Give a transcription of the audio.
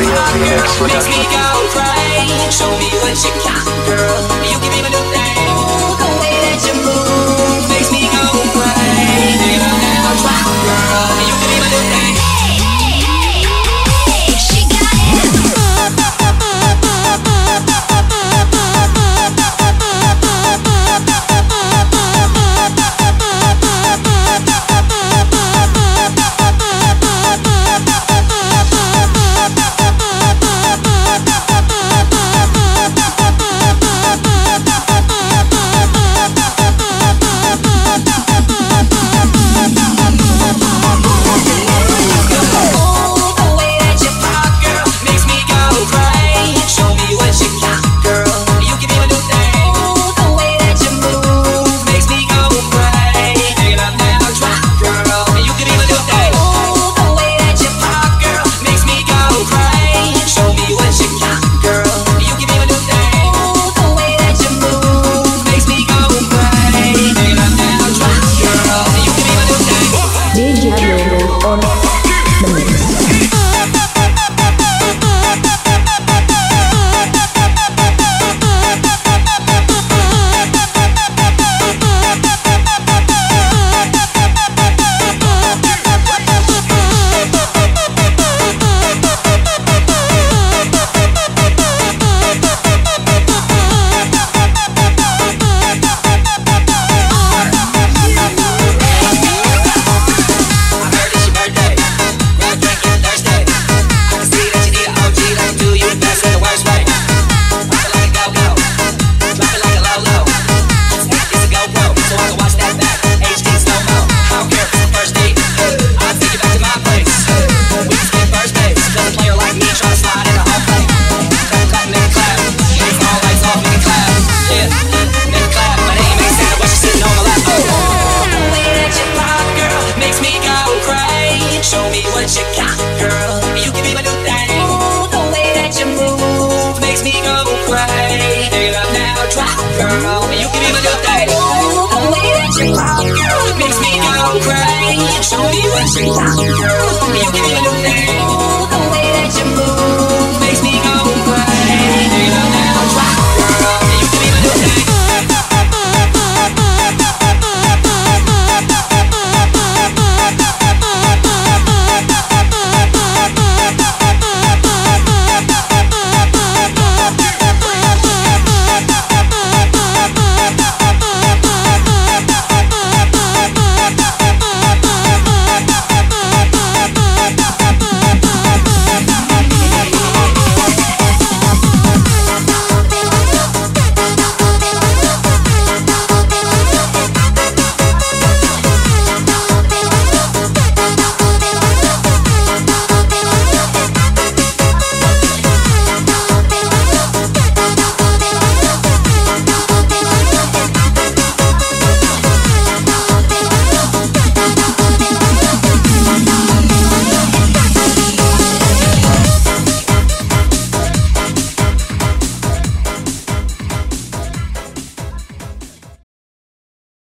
Makes me go crazy. Show me what you got, girl. Oh, on. you got, girl. You can be my new thing. The way that you move makes me go crazy. Now, drop, girl. You can the way that you makes me go crazy. Show me what you got, girl. You can new